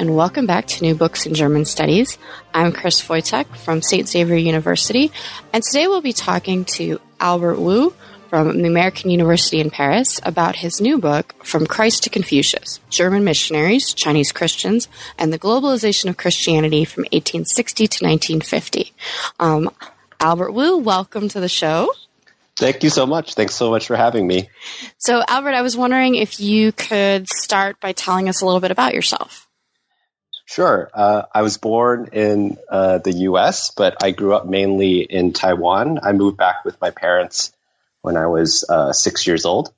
And welcome back to New Books in German Studies. I'm Chris Wojtek from St. Xavier University, and today we'll be talking to Albert Wu from the American University in Paris about his new book, From Christ to Confucius German Missionaries, Chinese Christians, and the Globalization of Christianity from 1860 to 1950. Um, Albert Wu, welcome to the show. Thank you so much. Thanks so much for having me. So, Albert, I was wondering if you could start by telling us a little bit about yourself. Sure. Uh, I was born in uh, the US, but I grew up mainly in Taiwan. I moved back with my parents when I was uh, six years old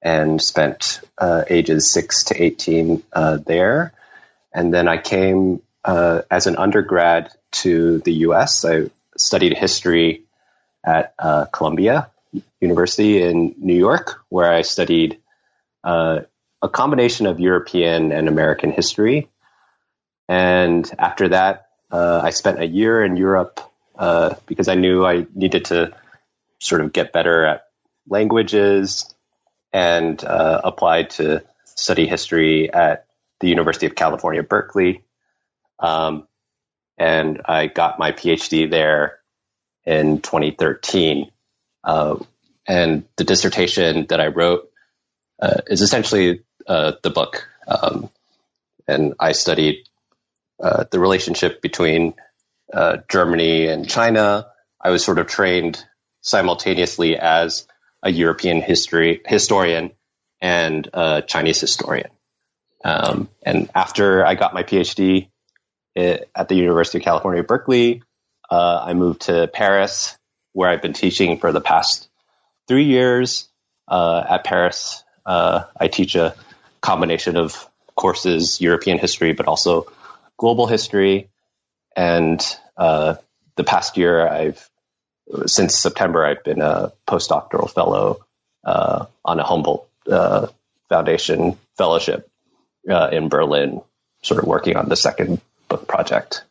and spent uh, ages six to 18 uh, there. And then I came uh, as an undergrad to the US. I studied history at Columbia University in New York, where I studied a combination of European and American history and after that, uh, I spent a year in Europe uh, because I knew I needed to sort of get better at languages and uh, applied to study history at the University of California, Berkeley. Um, and I got my PhD there in 2013. Uh, and the dissertation that I wrote uh, is essentially uh, the book. Um, and I studied uh, the relationship between uh, Germany and China. I was sort of trained simultaneously as a European history historian and a Chinese historian. Um, and after I got my PhD at the University of California, Berkeley, uh, I moved to Paris, where I've been teaching for the past three years. Uh, at Paris, uh, I teach a combination of courses, European history, but also global history. And uh, the past year, I've since September, I've been a postdoctoral fellow uh, on a Humboldt uh, Foundation fellowship uh, in Berlin, sort of working on the second book project.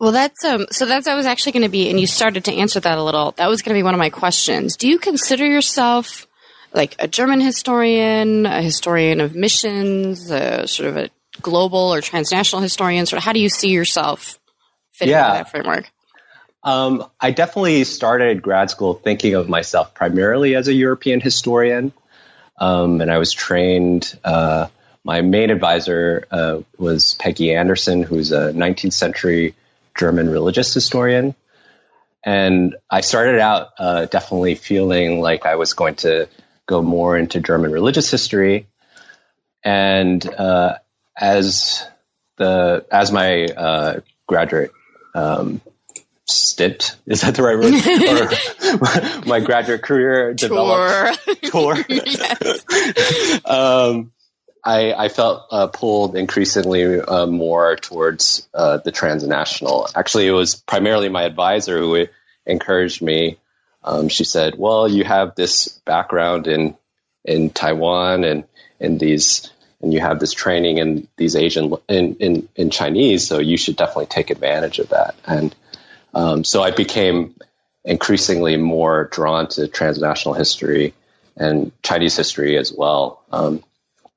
Well, that's um. So that's I was actually going to be, and you started to answer that a little. That was going to be one of my questions. Do you consider yourself like a German historian, a historian of missions, a, sort of a global or transnational historians? Or how do you see yourself fitting yeah. into that framework? Um, I definitely started grad school thinking of myself primarily as a European historian, um, and I was trained. Uh, my main advisor uh, was Peggy Anderson, who's a 19th century German religious historian. And I started out uh, definitely feeling like I was going to go more into German religious history. And uh, as the as my uh, graduate um, stint is that the right word? or my graduate career developed tour. um, I, I, felt uh, pulled increasingly uh, more towards uh, the transnational. Actually, it was primarily my advisor who encouraged me. Um, she said, "Well, you have this background in in Taiwan and in these and you have this training in these Asian in, in, in Chinese, so you should definitely take advantage of that. And um, so I became increasingly more drawn to transnational history and Chinese history as well. Um,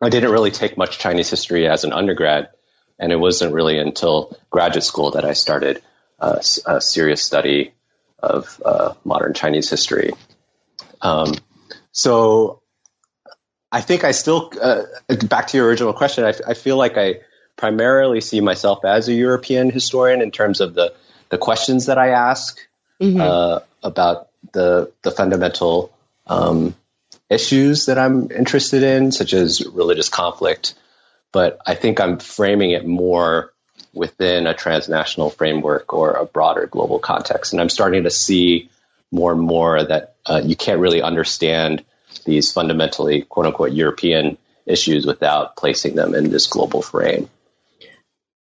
I didn't really take much Chinese history as an undergrad, and it wasn't really until graduate school that I started a serious study of uh, modern Chinese history. Um, so I think I still, uh, back to your original question, I, I feel like I primarily see myself as a European historian in terms of the, the questions that I ask mm-hmm. uh, about the, the fundamental um, issues that I'm interested in, such as religious conflict. But I think I'm framing it more within a transnational framework or a broader global context. And I'm starting to see more and more that uh, you can't really understand these fundamentally quote unquote European issues without placing them in this global frame.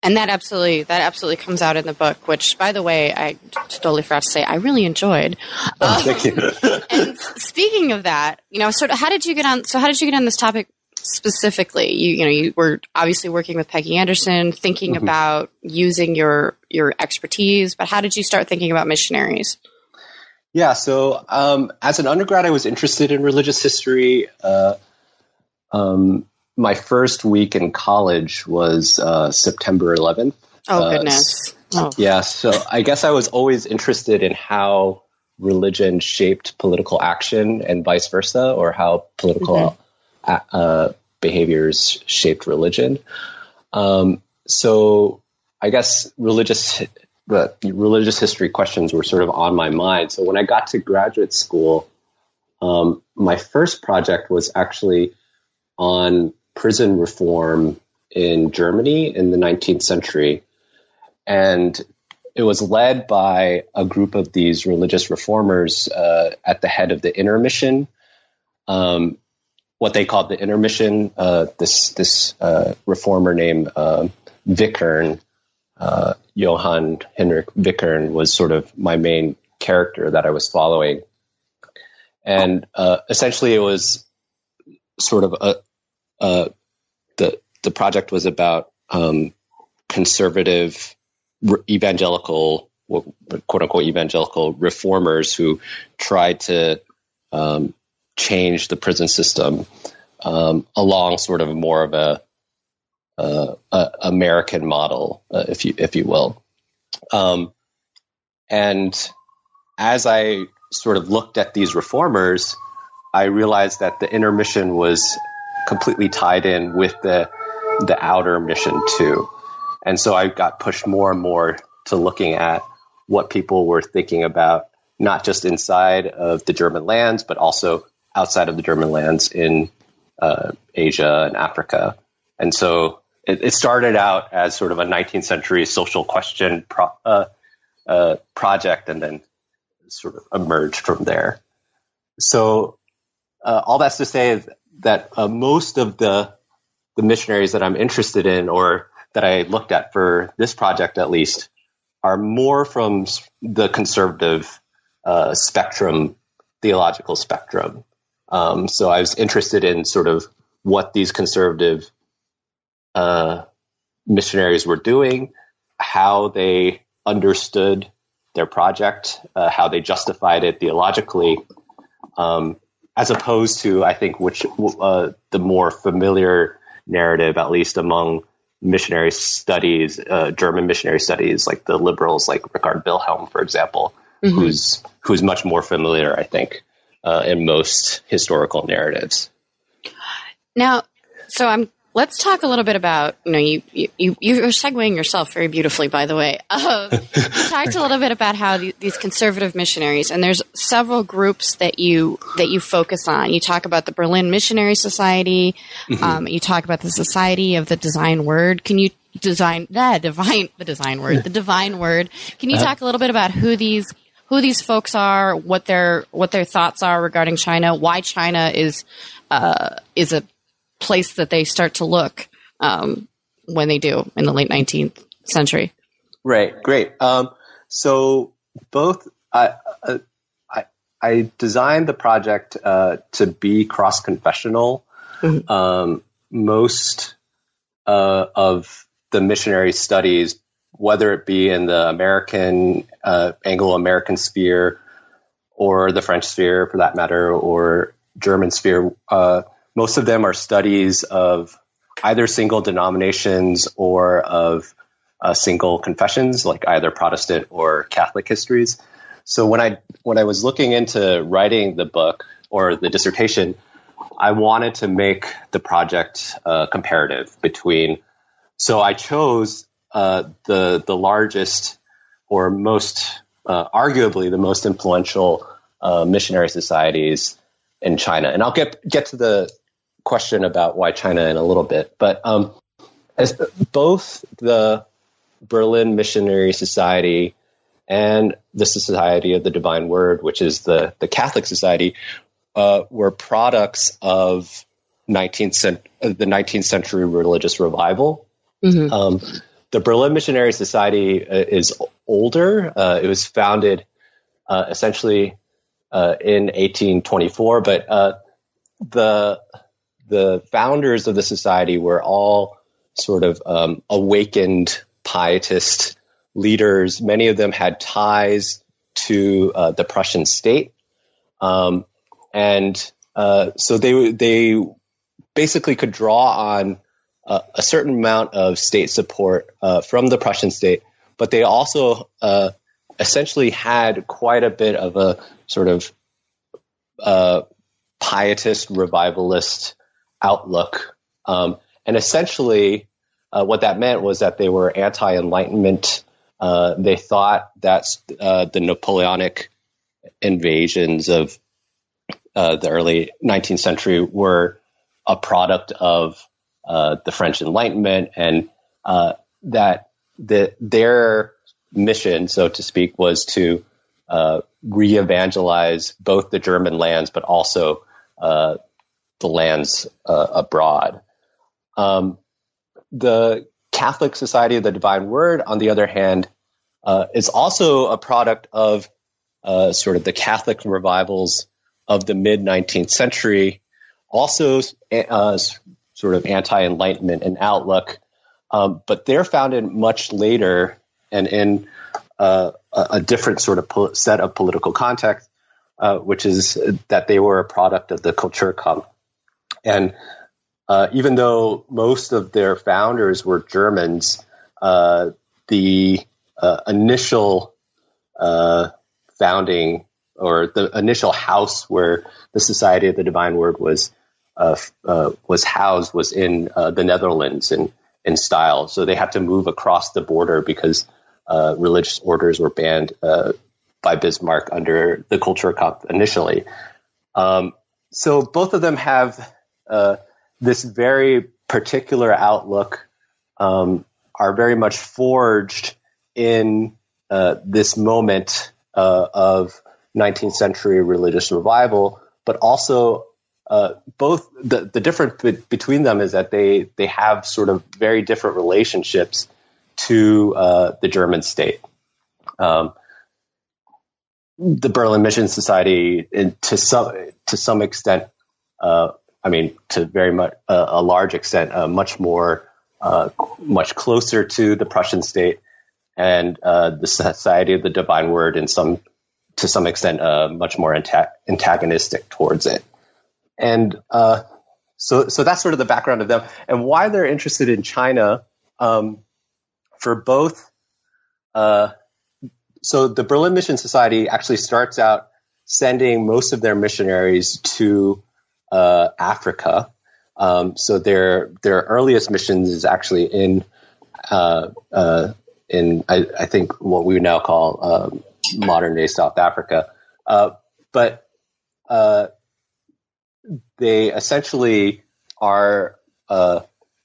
And that absolutely that absolutely comes out in the book, which, by the way, I totally forgot to say I really enjoyed. Oh, thank you. and speaking of that, you know, sort of, how did you get on? So, how did you get on this topic specifically? You, you know, you were obviously working with Peggy Anderson, thinking mm-hmm. about using your your expertise, but how did you start thinking about missionaries? Yeah, so um, as an undergrad, I was interested in religious history. Uh, um, my first week in college was uh, September 11th. Oh, uh, goodness. Oh. Yeah, so I guess I was always interested in how religion shaped political action and vice versa, or how political mm-hmm. uh, behaviors shaped religion. Um, so I guess religious but religious history questions were sort of on my mind. So when I got to graduate school, um, my first project was actually on prison reform in Germany in the 19th century. And it was led by a group of these religious reformers uh, at the head of the Inner Mission, um, what they called the Inner Mission. Uh, this this uh, reformer named uh, Wichern, uh, Johann Hinrich Wichern, was sort of my main character that I was following. And uh, essentially, it was sort of a, a the the project was about um, conservative evangelical quote unquote evangelical reformers who tried to um, change the prison system um, along sort of more of a, a, a American model, uh, if you if you will. Um, and as I sort of looked at these reformers, I realized that the inner mission was completely tied in with the the outer mission too. And so I got pushed more and more to looking at what people were thinking about, not just inside of the German lands, but also outside of the German lands in uh, Asia and Africa. And so it, it, started out as sort of a 19th century social question pro, uh, uh, project and then sort of emerged from there. So uh, all that's to say is that uh, most of the the missionaries that I'm interested in, or that I looked at for this project at least, are more from the conservative uh, spectrum, theological spectrum. Um, so I was interested in sort of what these conservative uh, missionaries were doing, how they understood their project, uh, how they justified it theologically, um, as opposed to I think which uh, the more familiar narrative, at least among missionary studies, uh, German missionary studies, like the liberals, like Richard Wilhelm, for example, mm-hmm. who's who's much more familiar, I think, uh, in most historical narratives. Now, so I'm let's talk a little bit about you know you you you're segueing yourself very beautifully by the way. Uh, you talked a little bit about how the, these conservative missionaries and there's several groups that you that you focus on. You talk about the berlin missionary society. Mm-hmm. um, you talk about the society of the design word. Can you design the divine the design word the divine word. Can you uh-huh. talk a little bit about who these who these folks are what their what their thoughts are regarding china why china is uh, is a place that they start to look um, when they do in the late 19th century. Right, great. Um, so both I, uh, I, I designed the project uh, to be cross confessional. Mm-hmm. Um, most uh, of the missionary studies, whether it be in the American uh, Anglo American sphere or the French sphere, for that matter, or German sphere, uh, most of them are studies of either single denominations or of uh, single confessions, like either Protestant or Catholic histories. So when I when I was looking into writing the book or the dissertation, I wanted to make the project uh, comparative between. So I chose uh, the the largest or most uh, arguably the most influential uh, missionary societies in China, and I'll get get to the question about why China in a little bit, but um, as both the Berlin Missionary Society and the Society of the Divine Word, which is the the Catholic Society, uh, were products of 19th cent- the 19th century religious revival. Mm-hmm. Um, the Berlin Missionary Society uh, is older. Uh, it was founded uh, essentially uh, in 1824, but uh, the the founders of the society were all sort of um, awakened pietist leaders. Many of them had ties to uh, the Prussian state, um, and so they they basically could draw on uh, a certain amount of state support uh, from the Prussian state, but they also uh, essentially had quite a bit of a sort of uh, pietist revivalist outlook. Um, and essentially, uh, what that meant was that they were anti Enlightenment. Uh, they thought that the Napoleonic invasions of the early 19th century were a product of uh, the French Enlightenment, and uh, that the, their mission, so to speak, was to uh, re-evangelize both the German lands, but also uh, the lands uh, abroad. Um, the Catholic Society of the Divine Word, on the other hand, uh, is also a product of sort of the Catholic revivals of the mid 19th century, also uh, sort of anti-enlightenment and outlook, um, but they're founded much later and in uh, a different sort of po- set of political context, uh, which is that they were a product of the Kulturkampf. And uh, even though most of their founders were Germans, uh, the uh, initial uh, founding or the initial house where the Society of the Divine Word was uh, uh, was housed was in the Netherlands in in Steyl. So they had to move across the border because religious orders were banned by Bismarck under the Kulturkampf initially. Um, so both of them have uh, this very particular outlook, um, are very much forged in this moment of 19th century religious revival, but also uh, both the, the difference between them is that they they have sort of very different relationships to uh, the German state. Um, the Berlin Mission Society, to some to some extent, uh, I mean, to very much uh, a large extent, uh, much more much closer to the Prussian state, and the Society of the Divine Word, and some to some extent, much more antagonistic towards it and uh, so so that's sort of the background of them and why they're interested in China um, for both. Uh, so the Berlin Mission Society actually starts out sending most of their missionaries to uh, Africa. Um, so their their earliest missions is actually in uh, uh, in I, I, think what we would now call um, modern day South Africa. Uh, but they essentially are uh,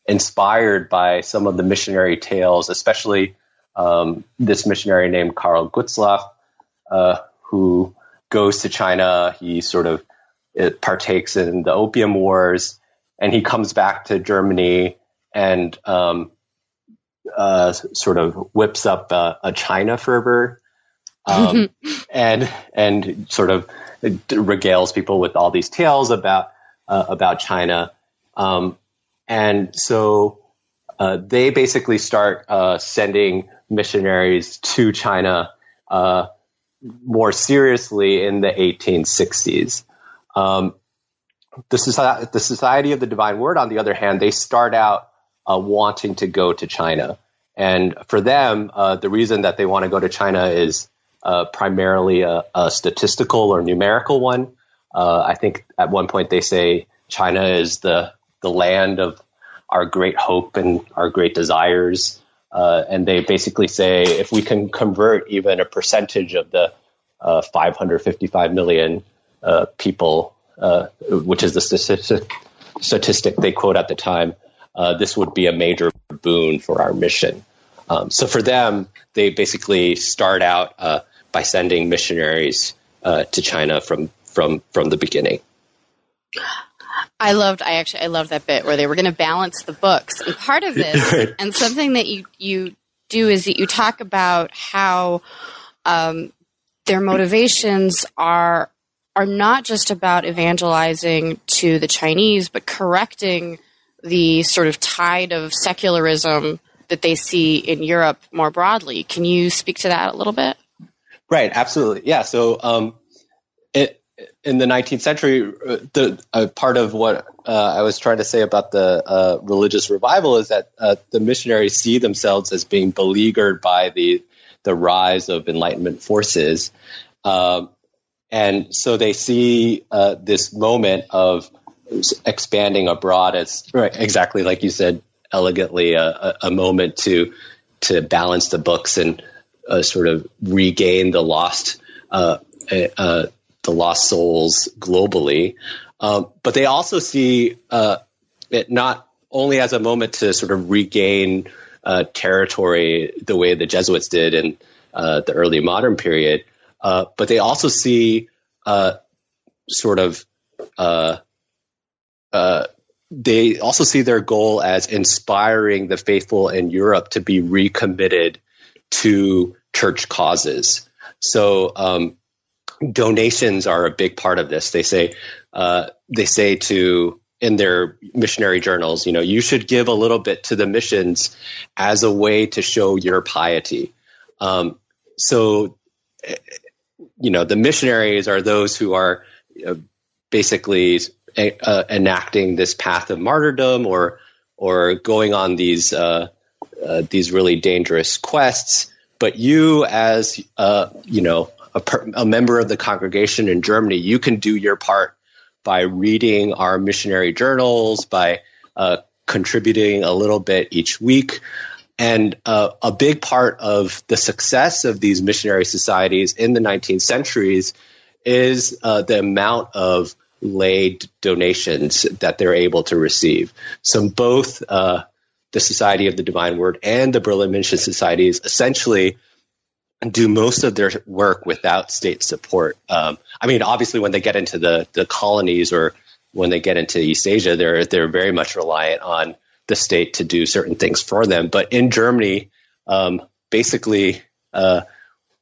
inspired by some of the missionary tales, especially um, this missionary named Karl Gutzlaff, uh, who goes to China. He sort of partakes in the Opium Wars, and he comes back to Germany and um, uh, sort of whips up a, a China fervor, um, and and sort of regales people with all these tales about uh, about China. Um, and so uh, they basically start uh, sending missionaries to China uh, more seriously in the 1860s. Um, the, Society, the, Society, of the Divine Word, on the other hand, they start out uh, wanting to go to China. And for them, uh, the reason that they want to go to China is primarily a, a, statistical or numerical one. Uh, I think at one point they say China is the the land of our great hope and our great desires. Uh, and they basically say if we can convert even a percentage of the uh, 555 million uh, people, uh, which is the statistic, statistic they quote at the time, uh, this would be a major boon for our mission. Um, so for them, they basically start out uh, by sending missionaries to China from from from the beginning. I loved. I actually I loved that bit where they were going to balance the books, and part of this, and something that you you do is that you talk about how um, their motivations are are not just about evangelizing to the Chinese, but correcting the sort of tide of secularism that they see in Europe more broadly. Can you speak to that a little bit? Right, absolutely. Yeah. So, um, it, in the 19th century, uh, the uh, part of what uh, I was trying to say about the uh, religious revival is that uh, the missionaries see themselves as being beleaguered by the the rise of Enlightenment forces, um, and so they see uh, this moment of expanding abroad as right, exactly like you said elegantly a, a moment to to balance the books and uh, sort of regain the lost uh, uh, the lost souls globally. Um, but they also see uh, it not only as a moment to sort of regain uh, territory the way the Jesuits did in uh, the early modern period, but they also see sort of they also see their goal as inspiring the faithful in Europe to be recommitted to church causes. So um, donations are a big part of this. They say uh, they say to in their missionary journals, you know, you should give a little bit to the missions as a way to show your piety. Um, so, you know, the missionaries are those who are know, basically uh, enacting this path of martyrdom or or going on these uh, uh, these really dangerous quests. But you, as uh, you know, a, per- a, member of the congregation in Germany, you can do your part by reading our missionary journals, by uh, contributing a little bit each week. And uh, a big part of the success of these missionary societies in the 19th centuries is the amount of lay donations that they're able to receive. So both uh, the Society of the Divine Word and the Berlin Mission Societies essentially do most of their work without state support. Um, I mean, obviously, when they get into the the colonies or when they get into East Asia, they're they're very much reliant on the state to do certain things for them. But in Germany, um, basically, uh,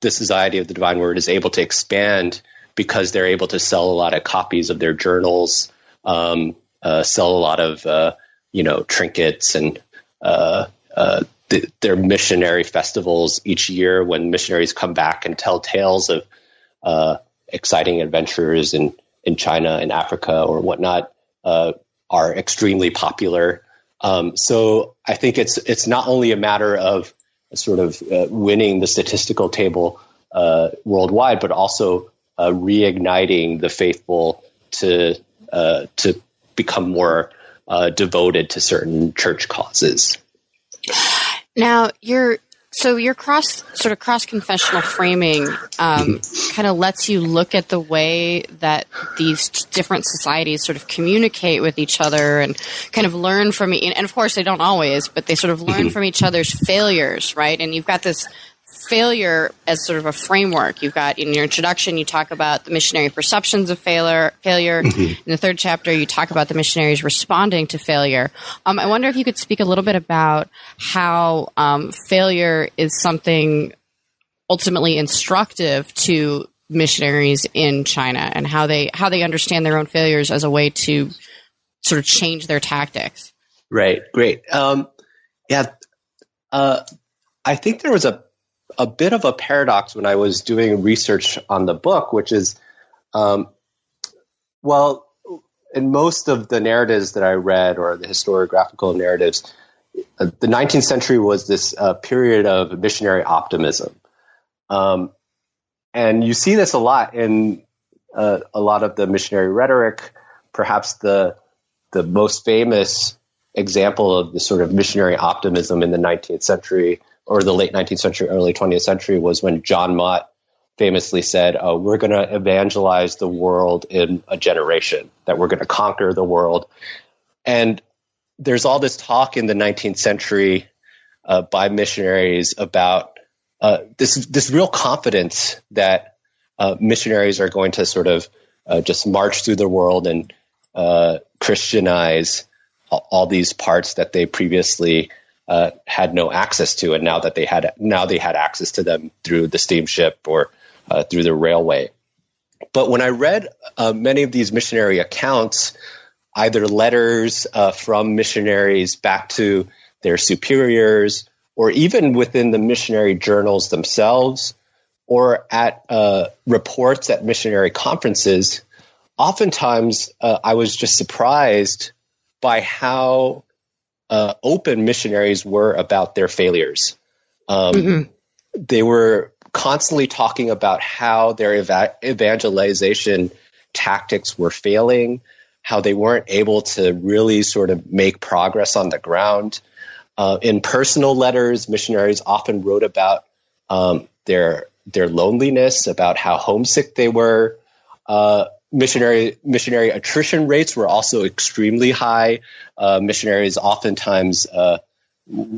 the Society of the Divine Word is able to expand because they're able to sell a lot of copies of their journals, um, uh, sell a lot of uh, you know trinkets and uh, uh their missionary festivals each year when missionaries come back and tell tales of uh, exciting adventures in in China and Africa or whatnot are extremely popular. Um, so I think it's it's not only a matter of sort of winning the statistical table worldwide, but also uh, reigniting the faithful to uh, to become more uh, devoted to certain church causes. Now, your so your cross sort of cross confessional framing um, kind of lets you look at the way that these different societies sort of communicate with each other and kind of learn from and of course they don't always but they sort of learn mm-hmm. from each other's failures right and you've got this failure as sort of a framework. You've got in your introduction, you talk about the missionary perceptions of failure. Failure. Mm-hmm. In the third chapter, you talk about the missionaries responding to failure. Um, I wonder if you could speak a little bit about how um, failure is something ultimately instructive to missionaries in China and how they how they understand their own failures as a way to sort of change their tactics. Right. Great. Um, yeah. Uh, I think there was a a bit of a paradox when I was doing research on the book, which is, um, well, in most of the narratives that I read or the historiographical narratives, uh, the 19th century was this uh, period of missionary optimism. Um, and you see this a lot in uh, a lot of the missionary rhetoric. Perhaps the the most famous example of the sort of missionary optimism in the 19th century or the late 19th century, early 20th century was when John Mott famously said, oh, We're going to evangelize the world in a generation, that we're going to conquer the world. And there's all this talk in the 19th century uh, by missionaries about uh, this this real confidence that uh, missionaries are going to sort of uh, just march through the world and uh, Christianize all these parts that they previously uh, had no access to, and now that they had now they had access to them through the steamship or uh, through the railway. But when I read uh, many of these missionary accounts, either letters uh, from missionaries back to their superiors, or even within the missionary journals themselves, or at uh, reports at missionary conferences, oftentimes uh, I was just surprised by how uh, open missionaries were about their failures. Um, mm-hmm. They were constantly talking about how their eva- evangelization tactics were failing, how they weren't able to really sort of make progress on the ground. Uh, in personal letters, missionaries often wrote about um, their their loneliness, about how homesick they were. Uh, missionary missionary attrition rates were also extremely high. Uh, missionaries oftentimes uh,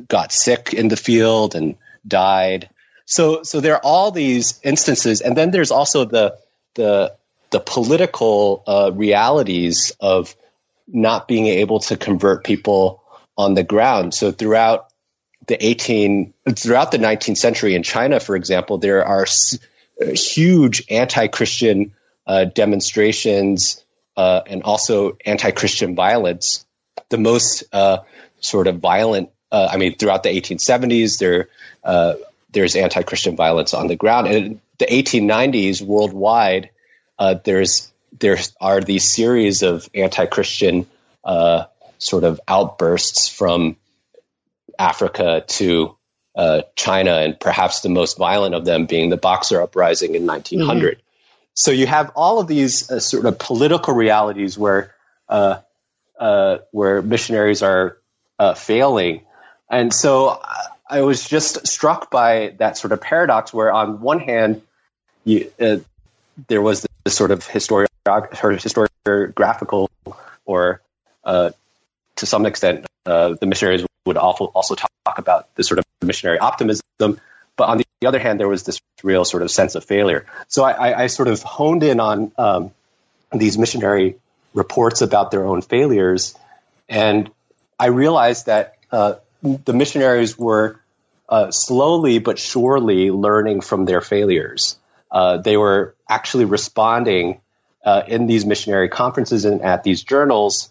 got sick in the field and died. So so there are all these instances, and then there's also the the the political uh, realities of not being able to convert people on the ground. So throughout the 18 throughout the 19th century in China, for example, there are s- huge anti-Christian uh, demonstrations uh, and also anti-Christian violence. The most uh, sort of violent, uh, I mean, throughout the 1870s, there uh, there's anti-Christian violence on the ground. And in the 1890s, worldwide, there's there are these series of anti-Christian uh, sort of outbursts from Africa to uh, China, and perhaps the most violent of them being the Boxer Uprising in 1900. Mm-hmm. So you have all of these uh, sort of political realities where uh, uh, where missionaries are failing, and so I was just struck by that sort of paradox where, on one hand, you, uh, there was this sort of historical historiographical or, uh, to some extent, uh, the missionaries would also, also talk about this sort of missionary optimism. But on the other hand, there was this real sort of sense of failure. So I, I sort of honed in on um, these missionary reports about their own failures, and I realized that uh, the missionaries were uh, slowly but surely learning from their failures. Uh, they were actually responding uh, in these missionary conferences and at these journals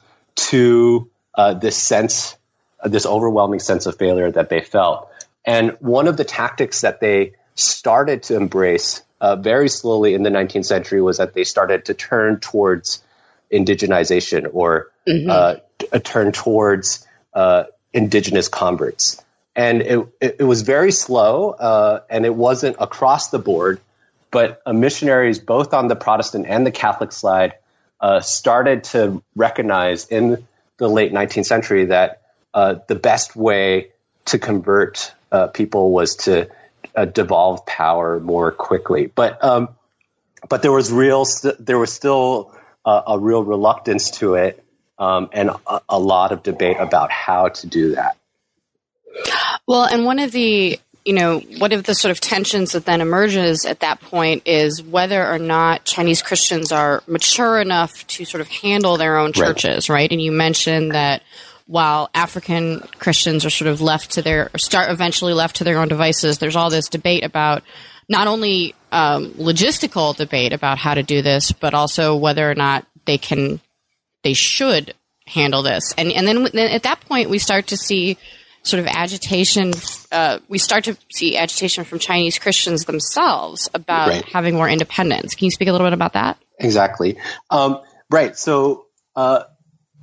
to uh, this sense, this overwhelming sense of failure that they felt. And one of the tactics that they started to embrace uh, very slowly in the 19th century was that they started to turn towards indigenization or mm-hmm. a turn towards indigenous converts and it, it, it was very slow uh, and it wasn't across the board but uh, missionaries both on the protestant and the catholic side uh, started to recognize in the late 19th century that uh, the best way to convert uh, people was to uh, devolve power more quickly but um, but there was real st- there was still a real reluctance to it um, and a, a lot of debate about how to do that well, and one of the you know, one of the sort of tensions that then emerges at that point is whether or not Chinese Christians are mature enough to sort of handle their own churches, right? right? And you mentioned that while African Christians are sort of left to their, start eventually left to their own devices, there's all this debate about not only um, logistical debate about how to do this, but also whether or not they can, they should handle this. And and then, then at that point, we start to see sort of agitation. Uh, we start to see agitation from Chinese Christians themselves about right. having more independence. Can you speak a little bit about that? Exactly. Um, right. So, uh,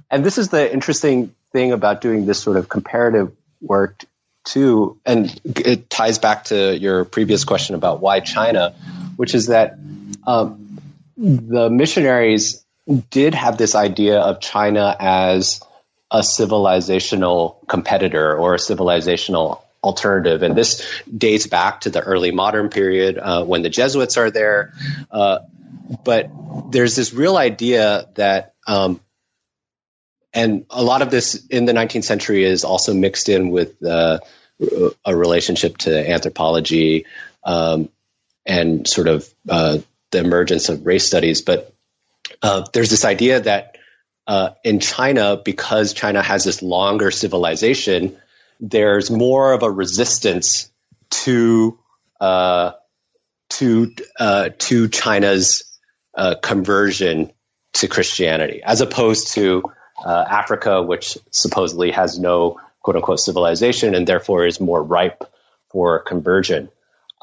and this is the interesting thing about doing this sort of comparative work too, and it ties back to your previous question about why China, which is that um, the missionaries did have this idea of China as a civilizational competitor or a civilizational alternative. And this dates back to the early modern period uh, when the Jesuits are there. Uh, but there's this real idea that, um, and a lot of this in the 19th century is also mixed in with uh, a relationship to anthropology um, and sort of uh, the emergence of race studies. But uh, there's this idea that uh, in China, because China has this longer civilization, there's more of a resistance to uh, to uh, to China's conversion to Christianity, as opposed to uh, Africa, which supposedly has no quote unquote civilization and therefore is more ripe for conversion.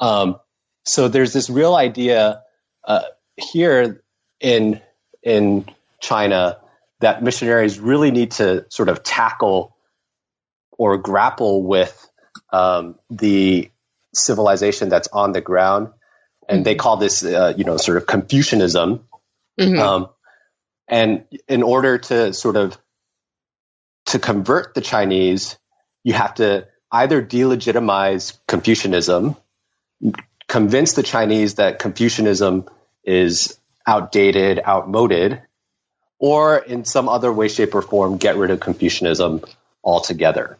Um, so there's this real idea uh, here in in China that missionaries really need to sort of tackle or grapple with um, the civilization that's on the ground, and mm-hmm. they call this, uh, you know, sort of Confucianism. Mm-hmm. Um, and in order to sort of to convert the Chinese, you have to either delegitimize Confucianism, convince the Chinese that Confucianism is outdated, outmoded, or in some other way, shape, or form, get rid of Confucianism altogether.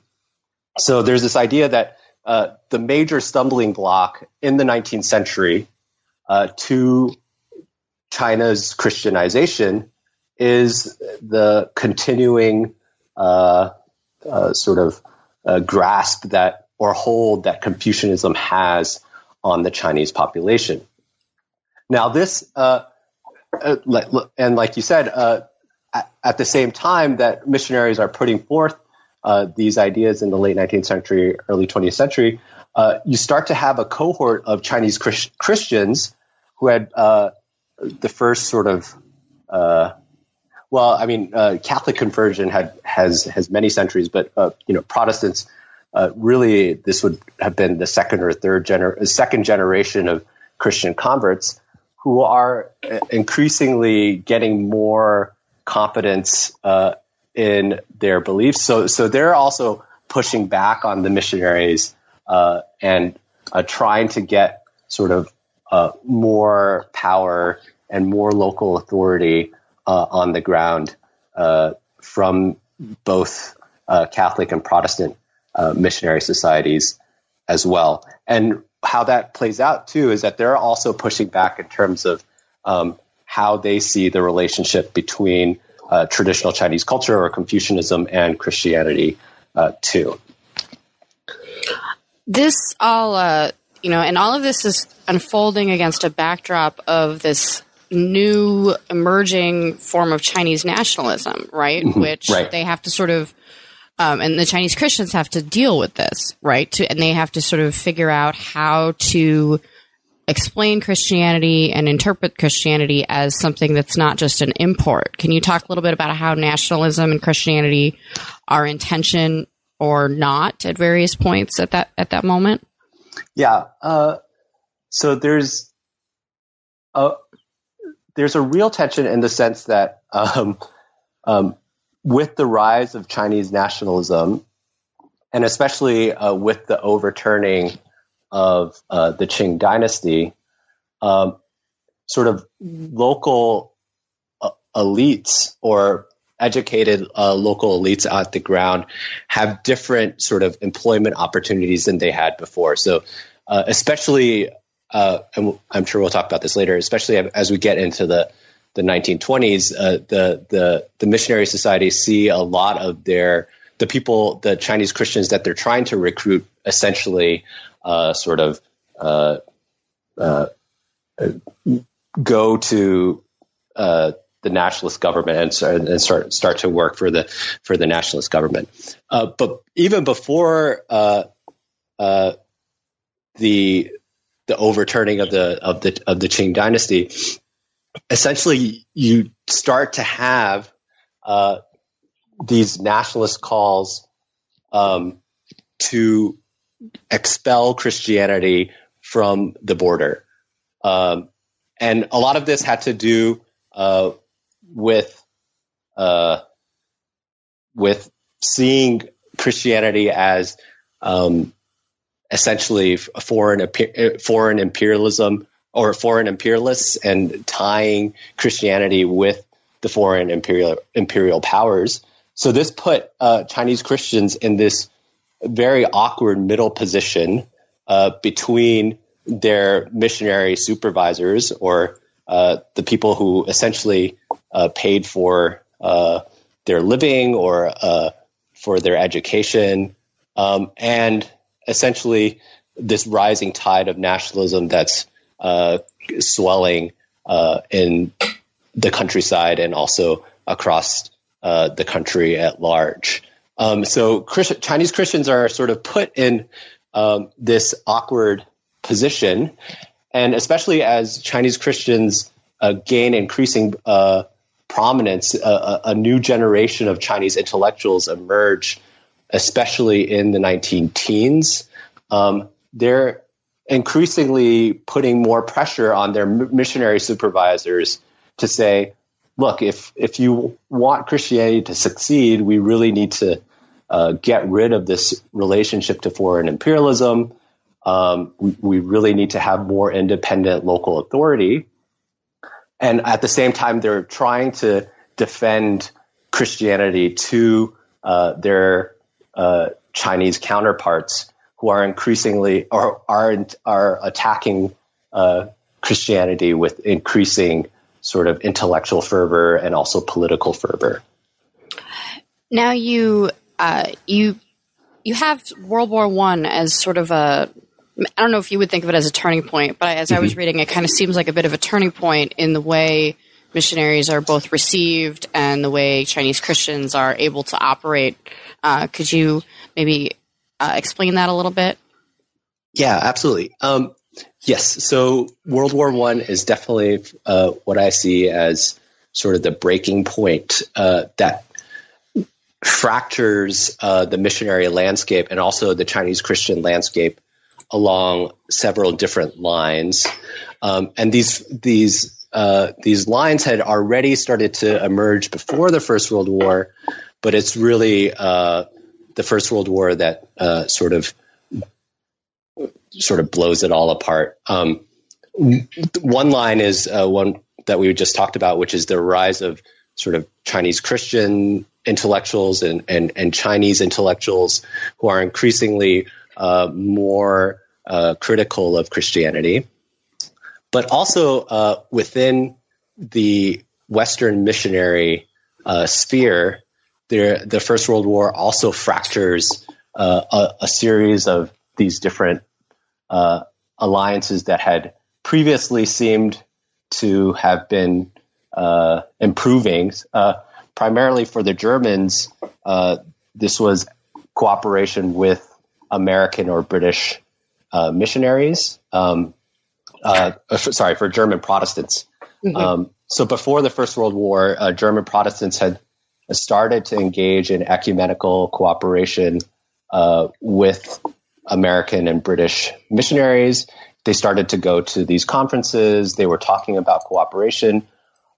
So there's this idea that uh, the major stumbling block in the 19th century uh, to China's Christianization is the continuing uh, uh sort of uh, grasp that or hold that Confucianism has on the Chinese population. Now, this, uh, and like you said, at the same time that missionaries are putting forth uh, these ideas in the late 19th century, early 20th century, uh, you start to have a cohort of Chinese Chris- Christians who had uh, the first sort of, uh, well, I mean, uh, Catholic conversion had has has many centuries, but uh, you know, Protestants really this would have been the second or third gener- second generation of Christian converts who are increasingly getting more confidence uh, in their beliefs. So, so they're also pushing back on the missionaries uh, and uh, trying to get sort of uh, more power and more local authority uh, on the ground uh, from both Catholic and Protestant missionary societies as well. And how that plays out too is that they're also pushing back in terms of um, how they see the relationship between uh, traditional Chinese culture or Confucianism and Christianity uh, too. This all, uh, you know, and all of this is unfolding against a backdrop of this new emerging form of Chinese nationalism, right? Mm-hmm. Which right. they have to sort of, um, and the Chinese Christians have to deal with this, right? To, and they have to sort of figure out how to explain Christianity and interpret Christianity as something that's not just an import. Can you talk a little bit about how nationalism and Christianity are in tension or not at various points at that at that moment? Yeah. Uh, so there's a there's a real tension in the sense that um, um, with the rise of Chinese nationalism, and especially uh, with the overturning of uh, the Qing dynasty, um, sort of local uh, elites or educated uh, local elites at the ground have different sort of employment opportunities than they had before. So, uh, especially, uh, and I'm sure we'll talk about this later, especially as we get into the the 1920s, uh, the the the missionary societies see a lot of their the people, the Chinese Christians that they're trying to recruit, essentially uh, sort of uh, uh, go to uh, the nationalist government and, and, start start to work for the for the nationalist government. Uh, but even before the the overturning of the of the of the Qing dynasty, essentially you start to have these nationalist calls um, to expel Christianity from the border. Um, and a lot of this had to do uh, with uh, with seeing Christianity as um, essentially foreign foreign imperialism or foreign imperialists and tying Christianity with the foreign imperial imperial powers. So this put uh, Chinese Christians in this very awkward middle position uh, between their missionary supervisors or uh, the people who essentially uh, paid for uh, their living or uh, for their education, um, and essentially this rising tide of nationalism that's uh, swelling uh, in the countryside and also across uh, the country at large. Um, so Christ- Chinese Christians are sort of put in um, this awkward position, and especially as Chinese Christians uh, gain increasing uh, prominence, a, a, new generation of Chinese intellectuals emerge, especially in the 19 teens. Um, they're increasingly putting more pressure on their missionary supervisors to say, look, if if you want Christianity to succeed, we really need to uh, get rid of this relationship to foreign imperialism. Um, we, we, really need to have more independent local authority. And at the same time, they're trying to defend Christianity to uh, their uh, Chinese counterparts who are increasingly or are are attacking uh, Christianity with increasing sort of intellectual fervor and also political fervor. Now you uh, you you have World War One as sort of a I don't know if you would think of it as a turning point, but as mm-hmm. I was mm-hmm. reading, it kind of seems like a bit of a turning point in the way missionaries are both received and the way Chinese Christians are able to operate. Uh, could you maybe uh, explain that a little bit? Yeah, absolutely. Um, Yes. So World War One is definitely uh, what I see as sort of the breaking point uh, that fractures uh, the missionary landscape and also the Chinese Christian landscape along several different lines. Um, and these these uh, these lines had already started to emerge before the First World War, but it's really uh, the First World War that uh, sort of sort of blows it all apart. Um, one line is uh, one that we just talked about, which is the rise of sort of Chinese Christian intellectuals and, and, and Chinese intellectuals who are increasingly uh, more critical of Christianity. But also uh, within the Western missionary uh, sphere, there, the First World War also fractures uh, a, a series of these different uh, alliances that had previously seemed to have been uh, improving. Primarily for the Germans, this was cooperation with American or British uh, missionaries. Um, uh, sorry, for German Protestants. Mm-hmm. Um, so before the First World War, German Protestants had started to engage in ecumenical cooperation with American and British missionaries. They started to go to these conferences. They were talking about cooperation.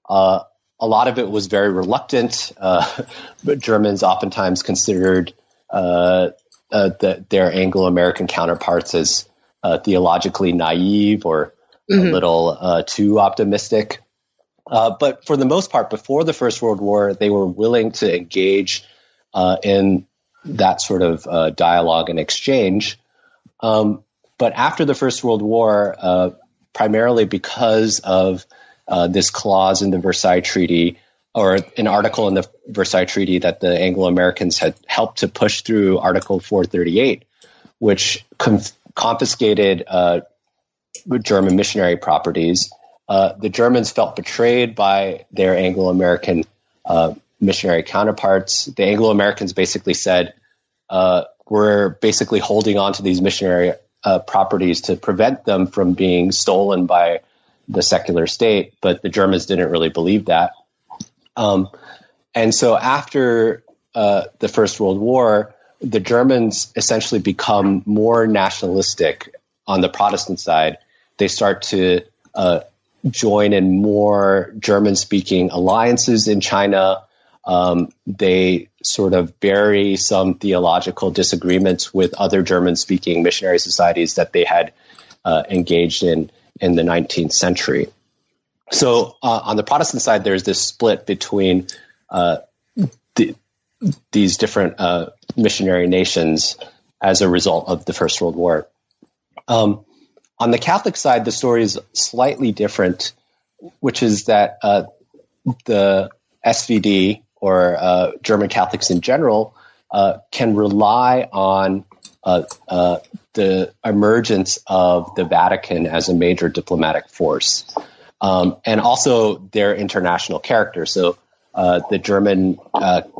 Uh, a lot of it was very reluctant. Uh, but Germans oftentimes considered uh, uh the, their Anglo-American counterparts as uh, theologically naive or mm-hmm. a little uh, too optimistic. but for the most part, before the First World War, they were willing to engage in that sort of uh, dialogue and exchange. Um, but after the First World War, uh, primarily because of uh, this clause in the Versailles Treaty, or an article in the Versailles Treaty that the Anglo Americans had helped to push through Article 438, which confiscated uh, German missionary properties. Uh, the Germans felt betrayed by their Anglo American uh, missionary counterparts. The Anglo Americans basically said, uh, we're basically holding on to these missionary uh, properties to prevent them from being stolen by the secular state. But the Germans didn't really believe that. Um, and so after uh, the First World War, the Germans essentially become more nationalistic on the Protestant side. They start to uh, join in more German speaking alliances in China. Um, they sort of bury some theological disagreements with other German speaking missionary societies that they had uh, engaged in in the 19th century. So uh, on the Protestant side, there's this split between uh, the, these different uh, missionary nations as a result of the First World War. Um, on the Catholic side, the story is slightly different, which is that uh, the SVD or uh, German Catholics in general uh, can rely on uh, uh, the emergence of the Vatican as a major diplomatic force, um, and also their international character. So. Uh, the German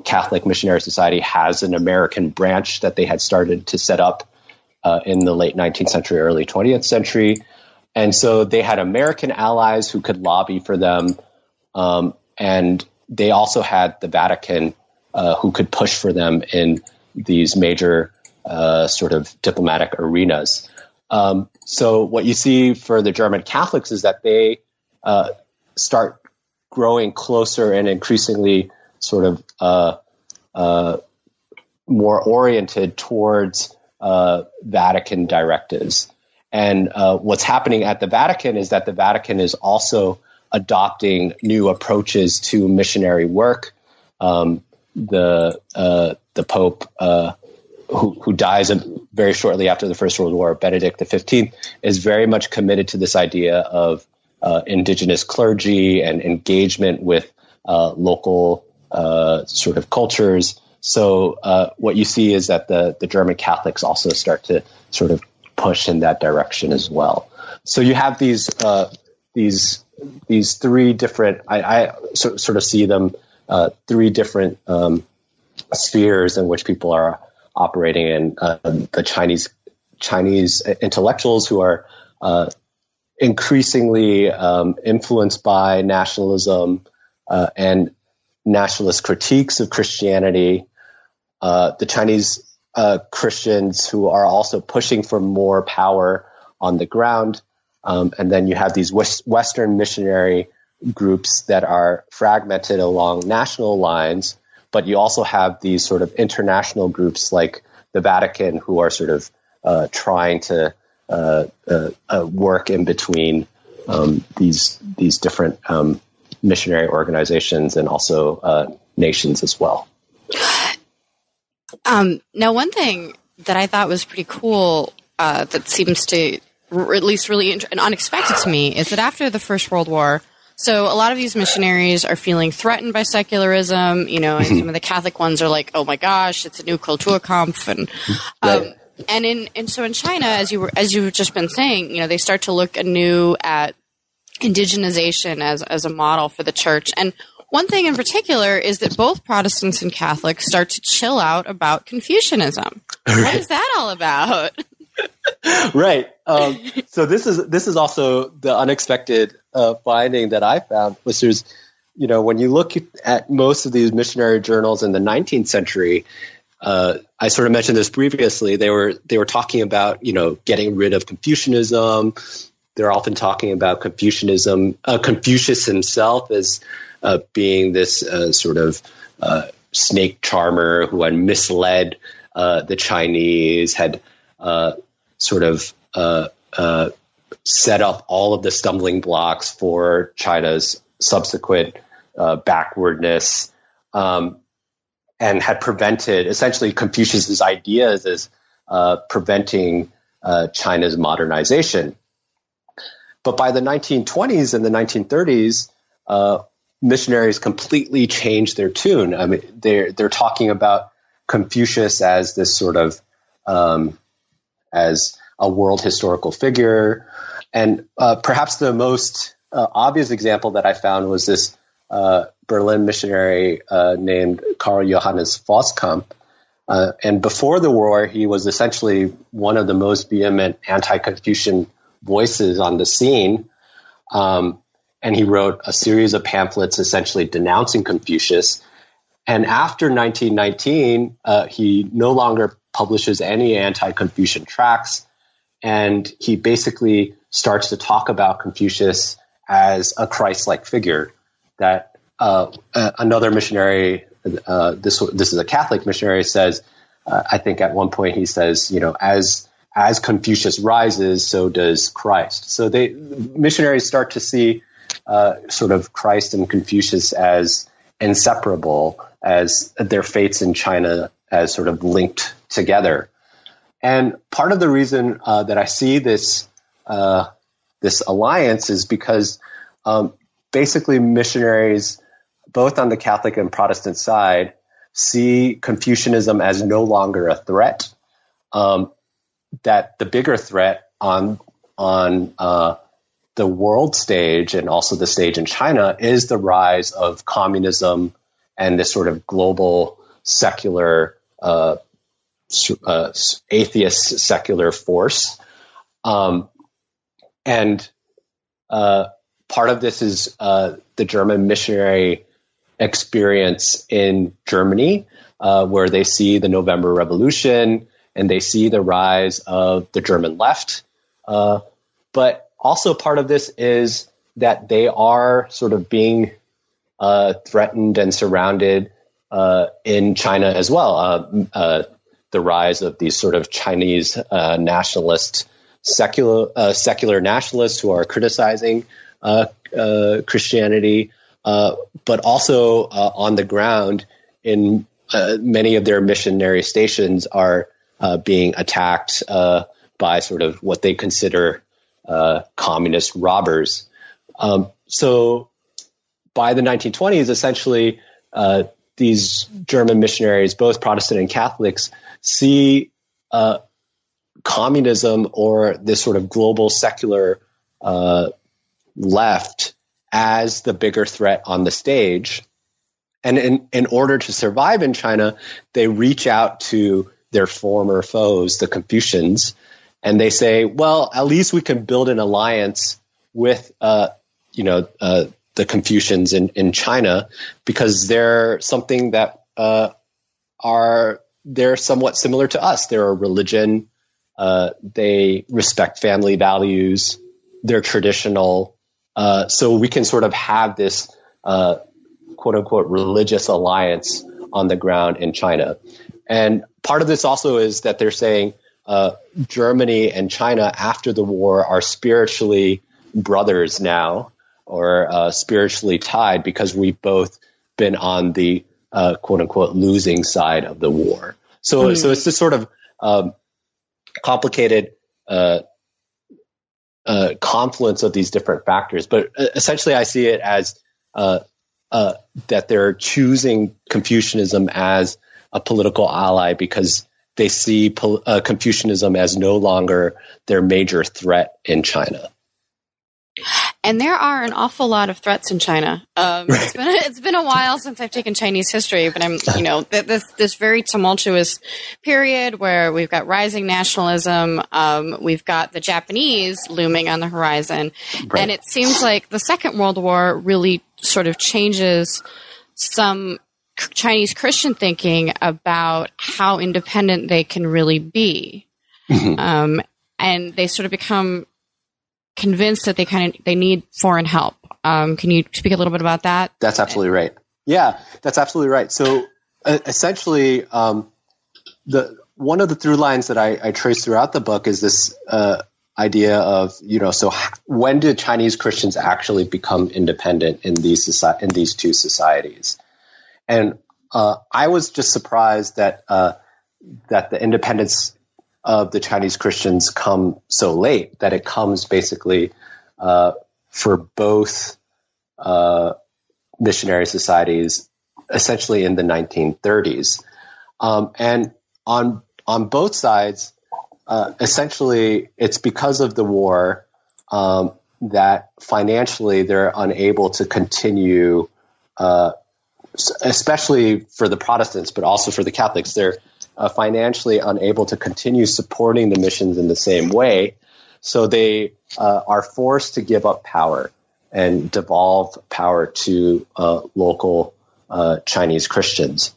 Catholic Missionary Society has an American branch that they had started to set up in the late 19th century, early 20th century. And so they had American allies who could lobby for them. Um, and they also had the Vatican uh, who could push for them in these major uh, sort of diplomatic arenas. Um, so what you see for the German Catholics is that they uh, start growing closer and increasingly sort of uh, uh, more oriented towards uh, Vatican directives. And what's happening at the Vatican is that the Vatican is also adopting new approaches to missionary work. Um, the uh, the Pope, uh, who, who dies very shortly after the First World War, Benedict XV, is very much committed to this idea of uh, indigenous clergy and engagement with uh, local uh, sort of cultures. So uh, what you see is that the the German Catholics also start to sort of push in that direction as well. So you have these these these three different. I, I so, sort of see them uh, three different um, spheres in which people are operating in. Uh, the Chinese Chinese intellectuals who are uh, increasingly um, influenced by nationalism uh, and nationalist critiques of Christianity. Uh, the Chinese uh, Christians who are also pushing for more power on the ground. Um, and then you have these Western missionary groups that are fragmented along national lines, but you also have these sort of international groups like the Vatican who are sort of uh, trying to uh, uh, work in between um, these these different um, missionary organizations and also nations as well. Um, now, one thing that I thought was pretty cool uh, that seems to or at least really int- and unexpected to me, is that after the First World War, so a lot of these missionaries are feeling threatened by secularism, you know, and some of the Catholic ones are like, "Oh my gosh, it's a new Kulturkampf," and um, right. and in and so in China, as you were as you've just been saying, you know, they start to look anew at indigenization as as a model for the church. And one thing in particular is that both Protestants and Catholics start to chill out about Confucianism. Right. What is that all about? right. Um, so this is this is also the unexpected uh, finding that I found, which is, you know, when you look at most of these missionary journals in the 19th century, uh, I sort of mentioned this previously. They were they were talking about you know getting rid of Confucianism. They're often talking about Confucianism, uh, Confucius himself as uh, being this uh, sort of uh, snake charmer who had misled the Chinese, had sort of uh, uh, set up all of the stumbling blocks for China's subsequent uh, backwardness um, and had prevented essentially Confucius's ideas as uh, preventing uh, China's modernization. But by the 1920s and the 1930s, uh, missionaries completely changed their tune. I mean, they're they're talking about Confucius as this sort of um, as a world historical figure. And uh, perhaps the most uh, obvious example that I found was this uh, Berlin missionary uh, named Karl Johannes Voskamp. Uh, and before the war, he was essentially one of the most vehement anti Confucian voices on the scene. Um, and he wrote a series of pamphlets essentially denouncing Confucius. And after 1919, uh, he no longer publishes any anti Confucian tracts. And he basically starts to talk about Confucius as a Christ like figure that uh, another missionary, uh, this, this is a Catholic missionary, says, uh, I think at one point he says, you know, as as Confucius rises, so does Christ. So they missionaries start to see uh, sort of Christ and Confucius as inseparable, as their fates in China as sort of linked together. And part of the reason uh, that I see this uh, this alliance is because um, basically missionaries both on the Catholic and Protestant side, see Confucianism as no longer a threat. Um, that the bigger threat on on uh, the world stage and also the stage in China is the rise of communism and this sort of global secular uh, uh, atheist secular force. Um, and uh, part of this is uh, the German missionary experience in Germany, uh, where they see the November Revolution and they see the rise of the German left. Uh, but also, part of this is that they are sort of being uh, threatened and surrounded uh, in China as well. Uh, uh, the rise of these sort of Chinese nationalist, secular secular nationalists who are criticizing Christianity. Uh, but also uh, on the ground in uh, many of their missionary stations are being attacked by sort of what they consider communist robbers. Um, so by the 1920s, essentially, uh, these German missionaries, both Protestant and Catholics, see uh, communism or this sort of global secular uh, left as the bigger threat on the stage. And in, in order to survive in China, they reach out to their former foes, the Confucians, and they say, well, at least we can build an alliance with, uh, you know, uh, the Confucians in, in China because they're something that uh, are they're somewhat similar to us. They're a religion. Uh, they respect family values. They're traditional. Uh, so we can sort of have this uh, quote unquote religious alliance on the ground in China. And part of this also is that they're saying uh, Germany and China after the war are spiritually brothers now or uh, spiritually tied because we've both been on the uh, quote unquote losing side of the war. So, mm-hmm. so it's this sort of um, complicated uh, confluence of these different factors. But uh, essentially, I see it as uh, uh, that they're choosing Confucianism as a political ally because they see pol- uh, Confucianism as no longer their major threat in China. And there are an awful lot of threats in China. Um, it's been a, it's been a while since I've taken Chinese history, but I'm you know this this very tumultuous period where we've got rising nationalism, um, we've got the Japanese looming on the horizon, right. and it seems like the Second World War really sort of changes some Chinese Christian thinking about how independent they can really be. Mm-hmm. Um, and they sort of become convinced that they kind of they need foreign help. Um, can you speak a little bit about that? That's absolutely right. Yeah, that's absolutely right. So uh, essentially, um, the one of the through lines that I, I trace throughout the book is this uh, idea of you know so when did Chinese Christians actually become independent in these soci- in these two societies? And uh, I was just surprised that uh, that the independence of the Chinese Christians come so late that it comes basically uh, for both uh, missionary societies essentially in the 1930s. Um, and on on both sides, uh, essentially, it's because of the war um, that financially they're unable to continue, uh, especially for the Protestants, but also for the Catholics. They're uh, financially unable to continue supporting the missions in the same way. So they uh, are forced to give up power and devolve power to uh, local uh, Chinese Christians.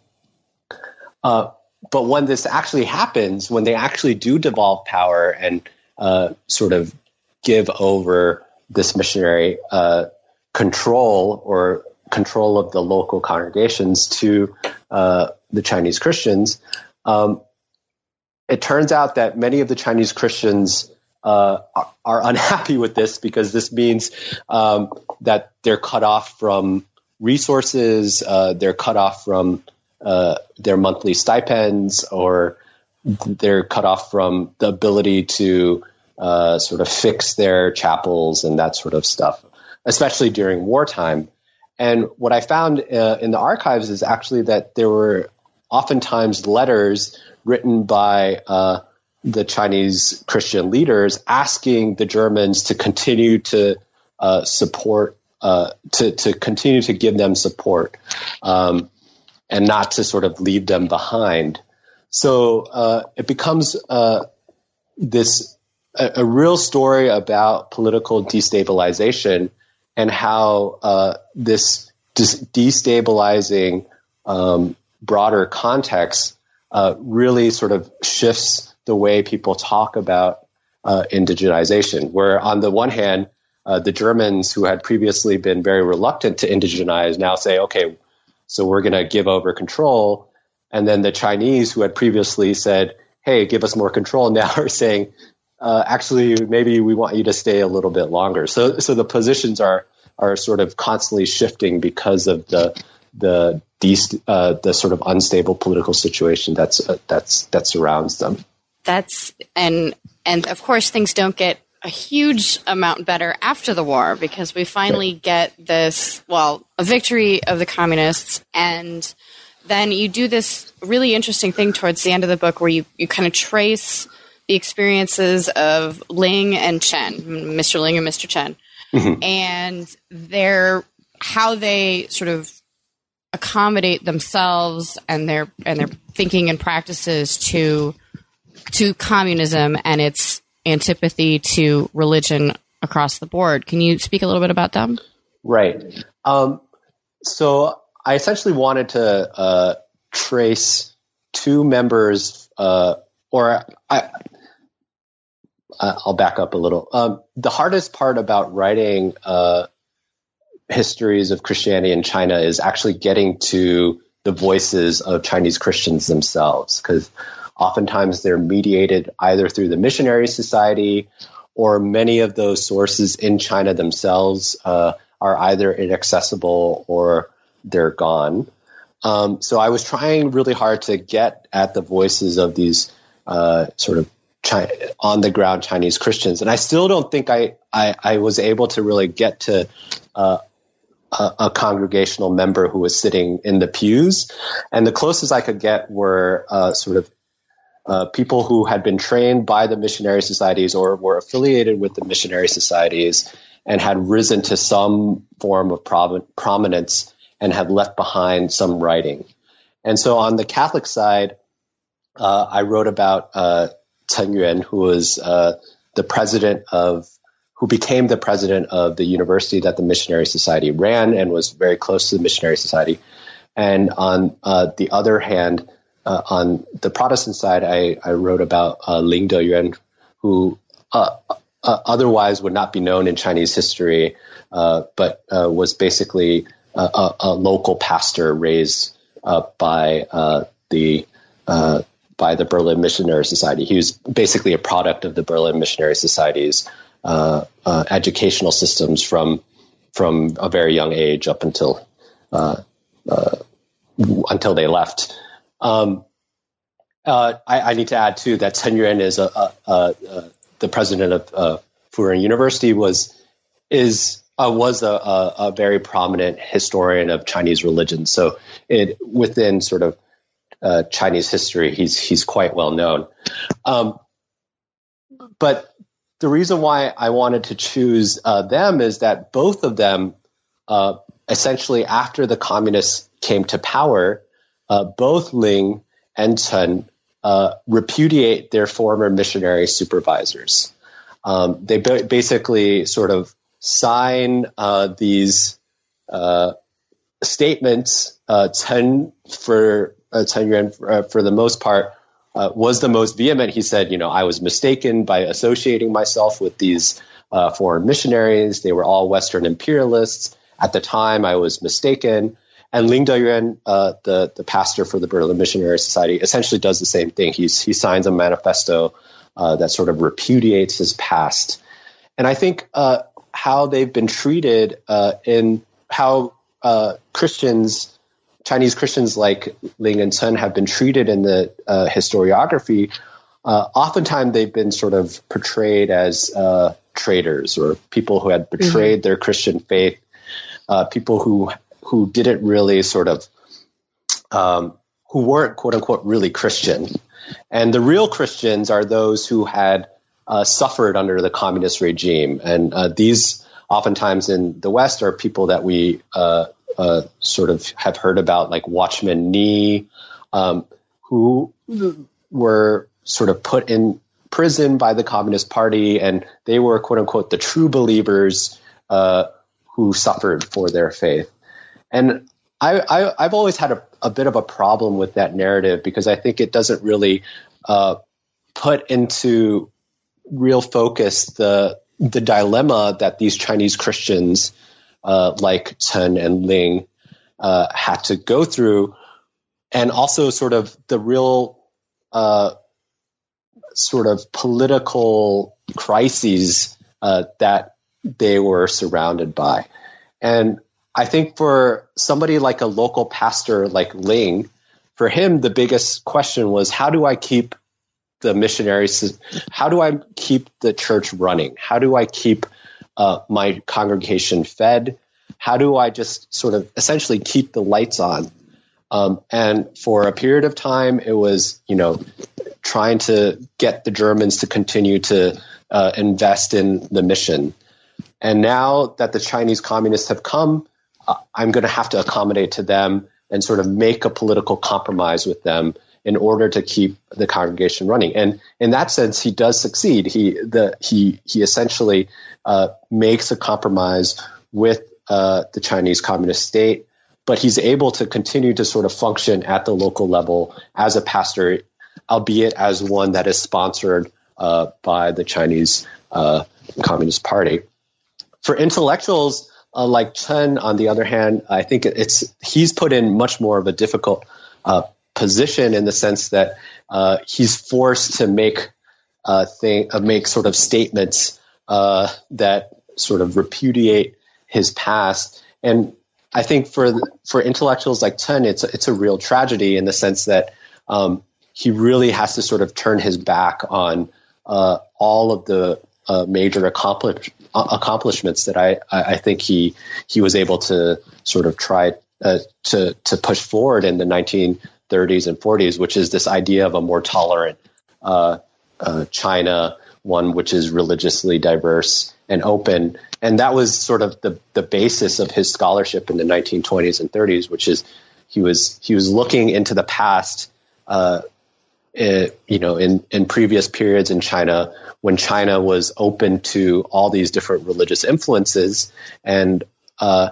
Uh, but when this actually happens, when they actually do devolve power and uh, sort of give over this missionary control or control of the local congregations to the Chinese Christians, um, it turns out that many of the Chinese Christians uh, are, are, unhappy with this because this means um, that they're cut off from resources, uh, they're cut off from uh, their monthly stipends, or they're cut off from the ability to uh, sort of fix their chapels and that sort of stuff, especially during wartime. And what I found uh, in the archives is actually that there were oftentimes letters written by uh, the Chinese Christian leaders asking the Germans to continue to uh, support, uh, to, to continue to give them support, um, and not to sort of leave them behind. So uh, it becomes uh, this a, a, real story about political destabilization and how uh, this destabilizing um, broader context uh, really sort of shifts the way people talk about uh, indigenization. Where on the one hand, uh, the Germans who had previously been very reluctant to indigenize now say, okay, so we're going to give over control. And then the Chinese who had previously said, hey, give us more control now are saying, uh, actually, maybe we want you to stay a little bit longer. So, so the positions are are sort of constantly shifting because of the the uh, the sort of unstable political situation that's uh, that's that surrounds them. That's and and of course things don't get a huge amount better after the war because we finally get this well a victory of the communists and then you do this really interesting thing towards the end of the book where you, you kind of trace the experiences of Ling and Chen, Mr. Ling and Mr. Chen, mm-hmm. and their how they sort of accommodate themselves and their and their thinking and practices to to communism and its antipathy to religion across the board. Can you speak a little bit about them? Right. Um, so I essentially wanted to uh, trace two members, uh, or I, I'll back up a little. Um, the hardest part about writing uh, histories of Christianity in China is actually getting to the voices of Chinese Christians themselves, because oftentimes they're mediated either through the missionary society or many of those sources in China themselves uh, are either inaccessible or they're gone. Um, so I was trying really hard to get at the voices of these uh, sort of China, on the ground Chinese Christians, and I still don't think I I, I was able to really get to uh, a, a, congregational member who was sitting in the pews, and the closest I could get were uh, sort of uh, people who had been trained by the missionary societies or were affiliated with the missionary societies and had risen to some form of prominence and had left behind some writing. And so on the Catholic side, uh, I wrote about uh, Chen Yuan, who was uh, the president of who became the president of the university that the Missionary Society ran and was very close to the Missionary Society. And on uh, the other hand, uh, on the Protestant side, I, I wrote about uh, Ling Deyuan, who uh, uh, otherwise would not be known in Chinese history, uh, but was basically a, a, local pastor raised by the by the Berlin Missionary Society. He was basically a product of the Berlin Missionary Society's uh, uh, educational systems from from a very young age up until uh, uh until they left. Um, uh, I, I, need to add too that Chen Yuan is a, a, a, the president of uh, University was is was a, a, very prominent historian of Chinese religion. So it within sort of uh, Chinese history, he's he's quite well known. Um, but the reason why I wanted to choose uh, them is that both of them, uh, essentially after the communists came to power, uh, both Ling and Chen uh, repudiate their former missionary supervisors. Um, they ba- basically sort of sign uh, these uh, statements. Chen for Chen Yuan, for, for the most part, uh, was the most vehement. He said, you know, I was mistaken by associating myself with these uh, foreign missionaries. They were all Western imperialists. At the time, I was mistaken. And Ling Deyuan, uh, the the pastor for the Berlin Missionary Society, essentially does the same thing. He's, he signs a manifesto uh, that sort of repudiates his past. And I think uh, how they've been treated uh, in how Christians Chinese Christians like Ling and Sun have been treated in the uh, historiography, uh, oftentimes they've been sort of portrayed as uh, traitors or people who had betrayed mm-hmm. their Christian faith, uh, people who who didn't really sort of um, who weren't quote unquote really Christian, and the real Christians are those who had uh, suffered under the communist regime, and uh, these oftentimes in the West are people that we uh, uh sort of have heard about, like Watchman Nee, um, who were sort of put in prison by the Communist Party, and they were quote unquote the true believers uh, who suffered for their faith. And I, have always had a, a, bit of a problem with that narrative because I think it doesn't really uh, put into real focus the the dilemma that these Chinese Christians uh, like Chen and Ling uh, had to go through, and also sort of the real uh, sort of political crises uh, that they were surrounded by. And I think for somebody like a local pastor like Ling, for him, the biggest question was how do I keep the missionaries, how do I keep the church running? How do I keep uh, my congregation fed? How do I just sort of essentially keep the lights on? Um, and for a period of time, it was, you know, trying to get the Germans to continue to uh, invest in the mission. And now that the Chinese communists have come, uh, I'm going to have to accommodate to them and sort of make a political compromise with them in order to keep the congregation running. And in that sense, he does succeed. He the he he essentially uh, makes a compromise with uh, the Chinese Communist state, but he's able to continue to sort of function at the local level as a pastor, albeit as one that is sponsored uh, by the Chinese uh, Communist Party. For intellectuals uh, like Chen, on the other hand, I think it's he's put in much more of a difficult position in the sense that he's forced to make uh, thing, uh, make sort of statements uh, that sort of repudiate his past. And I think for for intellectuals like Chen, it's it's a real tragedy in the sense that um, he really has to sort of turn his back on uh, all of the uh, major accomplish, accomplishments that I, I think he he was able to sort of try uh, to to push forward in the 1930s and 40s, which is this idea of a more tolerant uh, uh, China, one which is religiously diverse and open, and that was sort of the the basis of his scholarship in the 1920s and 30s, which is he was he was looking into the past. Uh, it, you know, in, in previous periods in China, when China was open to all these different religious influences, and uh,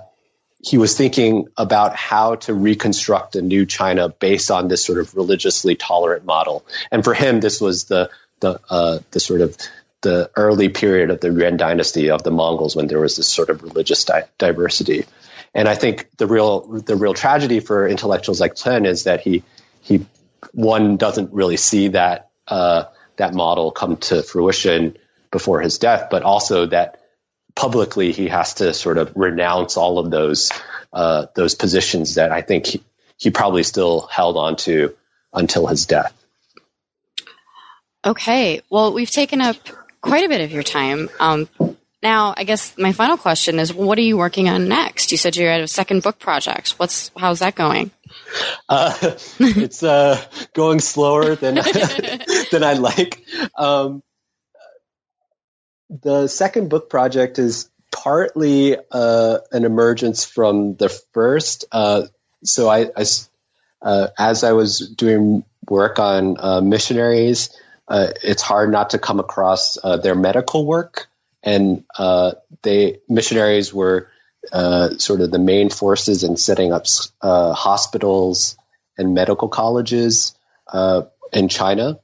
he was thinking about how to reconstruct a new China based on this sort of religiously tolerant model. And for him, this was the the uh, the sort of the early period of the Yuan dynasty of the Mongols when there was this sort of religious di- diversity. And I think the real the real tragedy for intellectuals like Chen is that he he one doesn't really see that uh, that model come to fruition before his death, but also that publicly he has to sort of renounce all of those uh, those positions that I think he, he probably still held on to until his death. Okay, well, we've taken up quite a bit of your time. Um, now, I guess my final question is, what are you working on next? You said you're at a second book project. What's how's that going? Uh, it's uh, going slower than than I like. Um, the second book project is partly uh, an emergence from the first. Uh, so I, I uh, as I was doing work on uh, it's hard not to come across their medical work, and they missionaries were uh, sort of the main forces in setting up uh, hospitals and medical colleges uh, in China.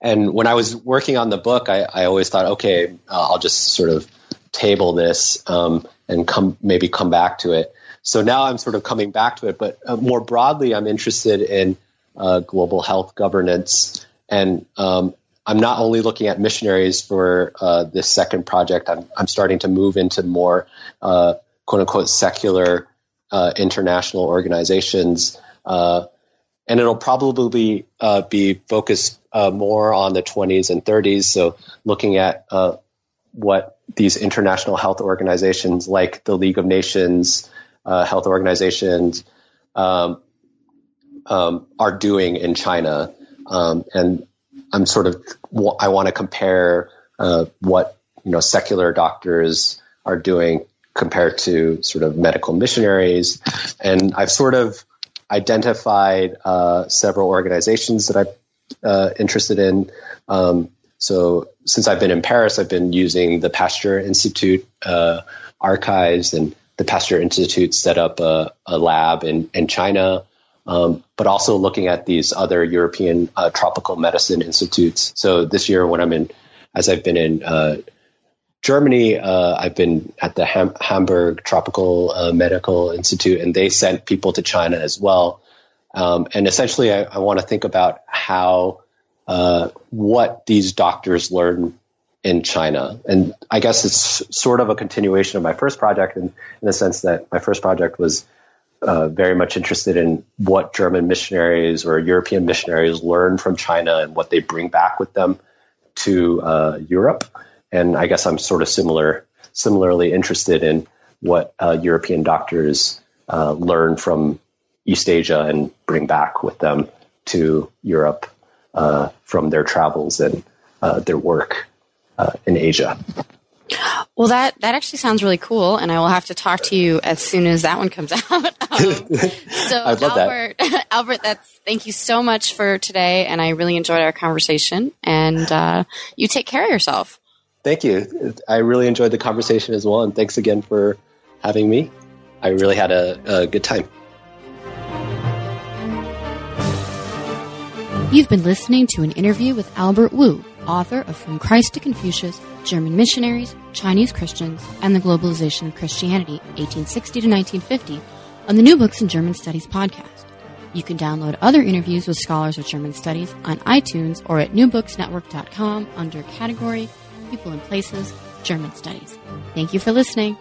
And when I was working on the book, I, I always thought, okay, uh, I'll just sort of table this um, and come maybe come back to it. So now I'm sort of coming back to it, but uh, more broadly, I'm interested in global health governance and um, I'm not only looking at missionaries for uh, this second project. I'm, I'm starting to move into more uh, quote unquote secular uh, international organizations, uh, and it'll probably uh, be focused uh, more on the 20s and 30s. So looking at what these international health organizations like the League of Nations, health organizations um, um, are doing in China, um, and I'm sort of I want to compare uh, what you know secular doctors are doing compared to sort of medical missionaries, and I've sort of identified uh, several organizations that I'm uh, interested in. Um, so since I've been in Paris, I've been using the Pasteur Institute uh, archives, and the Pasteur Institute set up a, a lab in, in China, um, but also looking at these other European uh, tropical medicine institutes. So this year, when I'm in, as I've been in uh, Germany, uh, I've been at the Ham- Hamburg Tropical uh, Medical Institute, and they sent people to China as well. Um, and essentially, I, I want to think about how uh, what these doctors learn in China. And I guess it's sort of a continuation of my first project in, in the sense that my first project was uh, very much interested in what German missionaries or European missionaries learn from China and what they bring back with them to uh, Europe. And I guess I'm sort of similar, similarly interested in what uh, European doctors uh, learn from East Asia and bring back with them to Europe uh, from their travels and their work in Asia. Well, that that actually sounds really cool, and I will have to talk to you as soon as that one comes out. Um, so, Albert, that. Albert, that's thank you so much for today, and I really enjoyed our conversation. And uh, you take care of yourself. Thank you. I really enjoyed the conversation as well, and thanks again for having me. I really had a, a good time. You've been listening to an interview with Albert Wu, author of From Christ to Confucius, German Missionaries, Chinese Christians, and the Globalization of Christianity, 1860 to 1950, on the New Books in German Studies podcast. You can download other interviews with scholars of German studies on iTunes or at newbooksnetwork.com under category People and Places, German Studies. Thank you for listening.